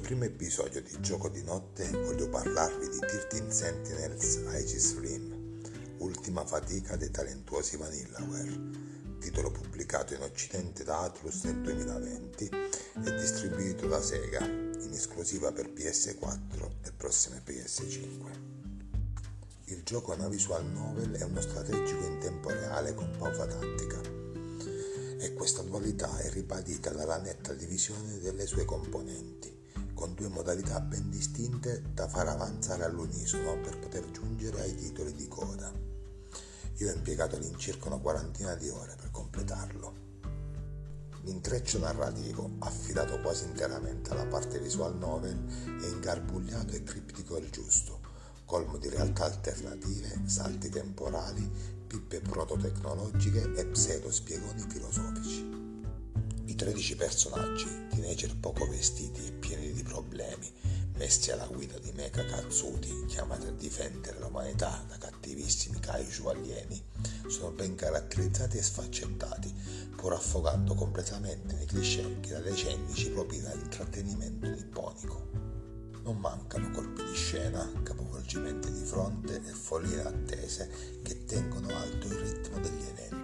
primo episodio di Gioco di Notte voglio parlarvi di 13 Sentinels Aegis Rim, ultima fatica dei talentuosi Vanillaware, titolo pubblicato in occidente da Atlus nel 2020 e distribuito da Sega, in esclusiva per PS4 e prossime PS5. Il gioco è una visual novel e uno strategico in tempo reale con pausa tattica e questa dualità è ribadita dalla netta divisione delle sue componenti con due modalità ben distinte da far avanzare all'unisono per poter giungere ai titoli di coda. Io ho impiegato all'incirca una quarantina di ore per completarlo. L'intreccio narrativo, affidato quasi interamente alla parte visual novel, è ingarbugliato e criptico il giusto, colmo di realtà alternative, salti temporali, pippe prototecnologiche e pseudo spiegoni filosofici. I 13 personaggi, teenager poco vestiti e pieni di problemi, messi alla guida di mecha cazzuti chiamati a difendere l'umanità da cattivissimi kaiju alieni, sono ben caratterizzati e sfaccettati, pur affogando completamente nei cliché che da decenni ci propina l'intrattenimento nipponico. Non mancano colpi di scena, capovolgimenti di fronte e follie attese che tengono alto il ritmo degli eventi,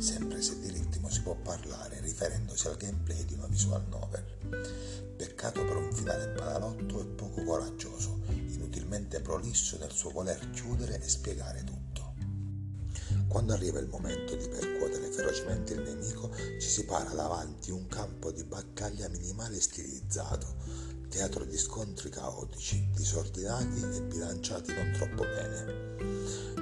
sempre se di ritmo si può parlare riferendosi al gameplay di una visual novel. Peccato per un finale banalotto e poco coraggioso, inutilmente prolisso nel suo voler chiudere e spiegare tutto. Quando arriva il momento di percuotere ferocemente il nemico, ci si para davanti un campo di battaglia minimale stilizzato, teatro di scontri caotici, disordinati e bilanciati non troppo bene.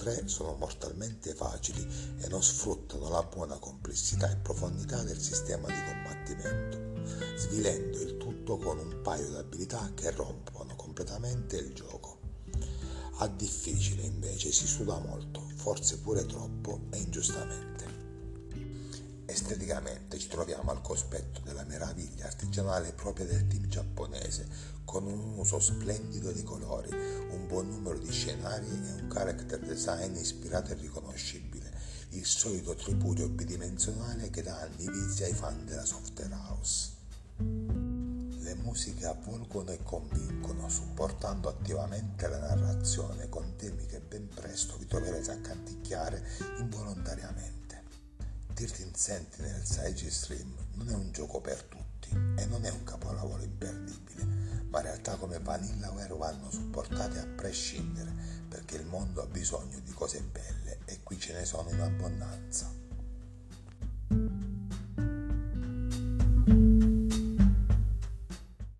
Tre sono mortalmente facili e non sfruttano la buona complessità e profondità del sistema di combattimento, svilendo il tutto con un paio di abilità che rompono completamente il gioco. A difficile invece si suda molto, forse pure troppo e ingiustamente. Esteticamente ci troviamo al cospetto della meraviglia artigianale propria del team giapponese, con un uso splendido di colori, un buon numero di scenari e un character design ispirato e riconoscibile, il solito tripudio bidimensionale che da anni vizia i fan della software house. Le musiche avvolgono e convincono, supportando attivamente la narrazione con temi che ben presto vi troverete a canticchiare involontariamente. 13 Sentinels Aegis Rim non è un gioco per tutti e non è un capolavoro imperdibile, ma realtà come Vanillaware vanno supportate a prescindere perché il mondo ha bisogno di cose belle e qui ce ne sono in abbondanza.